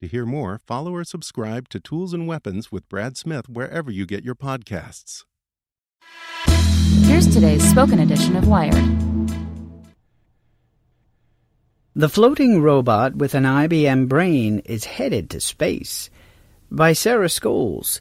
To hear more, follow or subscribe to Tools and Weapons with Brad Smith wherever you get your podcasts. Here's today's spoken edition of Wired. The floating robot with an IBM brain is headed to space. By Sarah Scoles.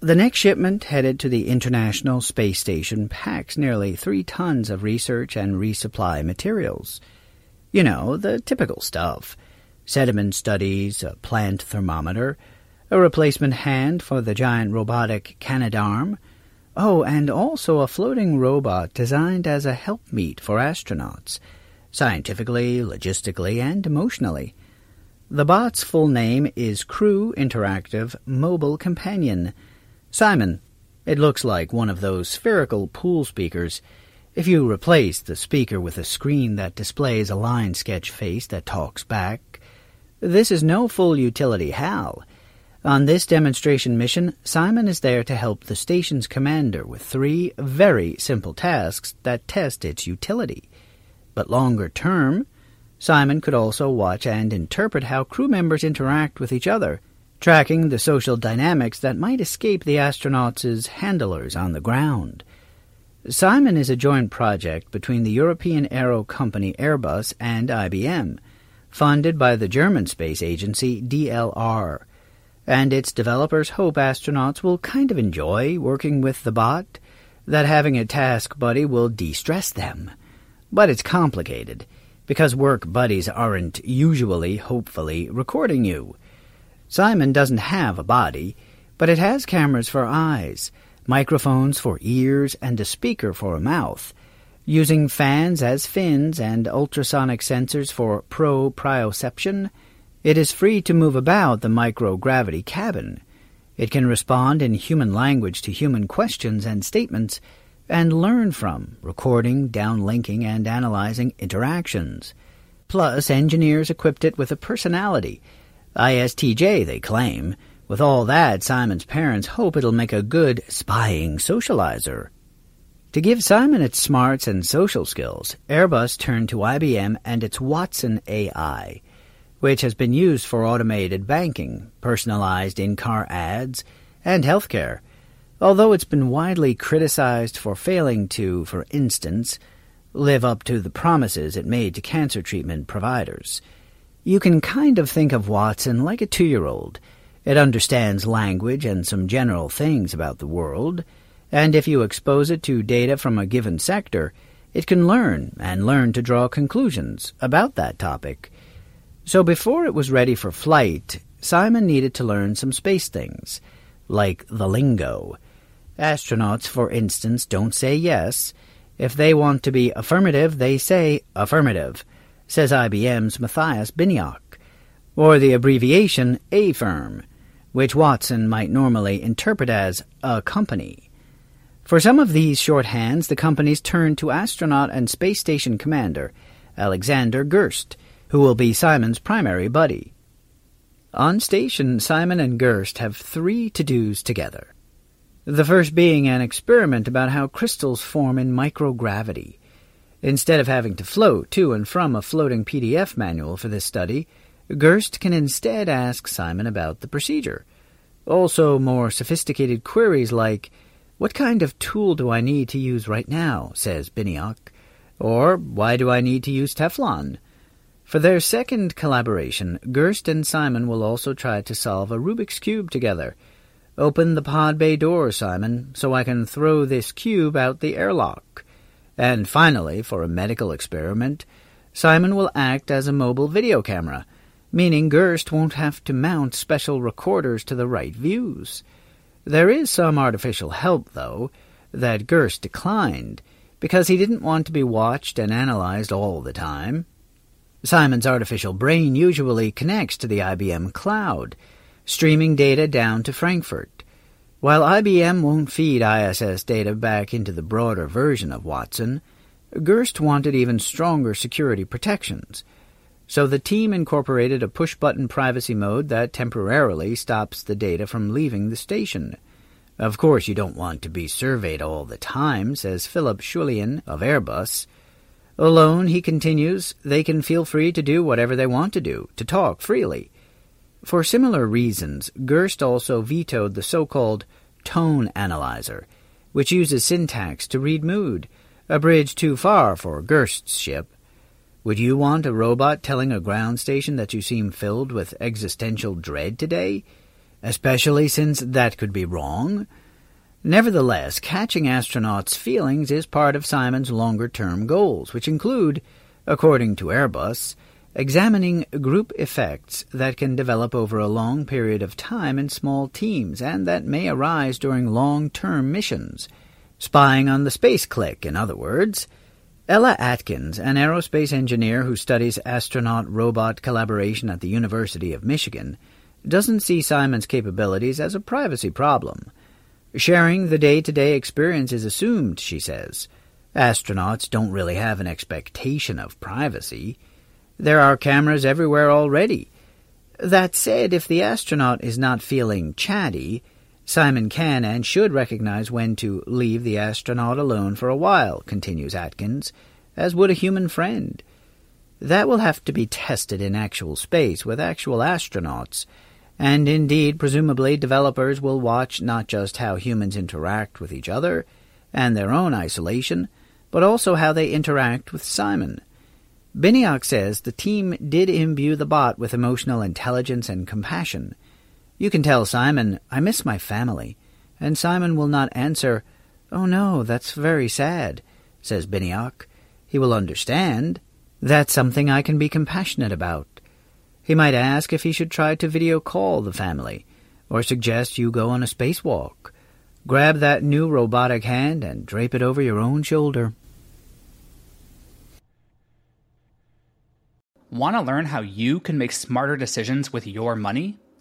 The next shipment headed to the International Space Station packs nearly three tons of research and resupply materials. You know, the typical stuff sediment studies, a plant thermometer, a replacement hand for the giant robotic Canadarm, Oh, and also a floating robot designed as a helpmeet for astronauts, scientifically, logistically, and emotionally. The bot's full name is Crew Interactive Mobile Companion. Cimon, it looks like one of those spherical pool speakers. If you replace the speaker with a screen that displays a line sketch face that talks back, this is no full utility HAL. On this demonstration mission, Cimon is there to help the station's commander with three very simple tasks that test its utility. But longer term, Cimon could also watch and interpret how crew members interact with each other, tracking the social dynamics that might escape the astronauts' handlers on the ground. Cimon is a joint project between the European aero company Airbus and IBM, funded by the German space agency DLR and its developers hope astronauts will kind of enjoy working with the bot, that having a task buddy will de-stress them. But it's complicated, because work buddies aren't usually, hopefully, recording you. Cimon doesn't have a body, but it has cameras for eyes, microphones for ears, and a speaker for a mouth, using fans as fins and ultrasonic sensors for proprioception, it is free to move about the microgravity cabin. It can respond in human language to human questions and statements and learn from, recording, downlinking, and analyzing interactions. Plus, engineers equipped it with a personality. ISTJ, they claim. With all that, Cimon's parents hope it'll make a good spying socializer. To give Cimon its smarts and social skills, Airbus turned to IBM and its Watson AI which has been used for automated banking, personalized in-car ads, and healthcare, although it's been widely criticized for failing to, for instance, live up to the promises it made to cancer treatment providers. You can kind of think of Watson like a two-year-old. It understands language and some general things about the world, and if you expose it to data from a given sector, it can learn and learn to draw conclusions about that topic so before it was ready for flight, Cimon needed to learn some space things, like the lingo. Astronauts, for instance, don't say yes. If they want to be affirmative, they say affirmative, says IBM's Matthias Biniok, or the abbreviation AFIRM, which Watson might normally interpret as a company. For some of these shorthands, the companies turned to astronaut and space station commander Alexander Gerst, who will be Cimon's primary buddy. On station, Cimon and Gerst have three to-dos together. The first being an experiment about how crystals form in microgravity. Instead of having to float to and from a floating PDF manual for this study, Gerst can instead ask Cimon about the procedure. Also, more sophisticated queries like, What kind of tool do I need to use right now? says Biniok. Or why do I need to use Teflon? For their second collaboration, Gerst and Cimon will also try to solve a Rubik's Cube together. Open the pod bay door, Cimon, so I can throw this cube out the airlock. And finally, for a medical experiment, Cimon will act as a mobile video camera, meaning Gerst won't have to mount special recorders to the right views. There is some artificial help, though, that Gerst declined, because he didn't want to be watched and analyzed all the time. Cimon's artificial brain usually connects to the IBM cloud, streaming data down to Frankfurt. While IBM won't feed ISS data back into the broader version of Watson, Gerst wanted even stronger security protections. So the team incorporated a push-button privacy mode that temporarily stops the data from leaving the station. Of course, you don't want to be surveyed all the time, says Philip Schulien of Airbus. Alone, he continues, they can feel free to do whatever they want to do, to talk freely. For similar reasons, Gerst also vetoed the so-called tone analyzer, which uses syntax to read mood, a bridge too far for Gerst's ship. Would you want a robot telling a ground station that you seem filled with existential dread today? Especially since that could be wrong? Nevertheless, catching astronauts' feelings is part of Cimon's longer-term goals, which include, according to Airbus, examining group effects that can develop over a long period of time in small teams and that may arise during long-term missions. Spying on the space clique, in other words. Ella Atkins, an aerospace engineer who studies astronaut-robot collaboration at the University of Michigan, doesn't see Cimon's capabilities as a privacy problem. Sharing the day-to-day experience is assumed, she says. Astronauts don't really have an expectation of privacy. There are cameras everywhere already. That said, if the astronaut is not feeling chatty, Cimon can and should recognize when to leave the astronaut alone for a while, continues Atkins, as would a human friend. That will have to be tested in actual space with actual astronauts, and indeed, presumably, developers will watch not just how humans interact with each other and their own isolation, but also how they interact with Cimon. Biniok says the team did imbue the bot with emotional intelligence and compassion. You can tell Cimon, I miss my family, and Cimon will not answer, Oh no, that's very sad, says Biniok. He will understand. That's something I can be compassionate about. He might ask if he should try to video call the family, or suggest you go on a spacewalk. Grab that new robotic hand and drape it over your own shoulder. Want to learn how you can make smarter decisions with your money?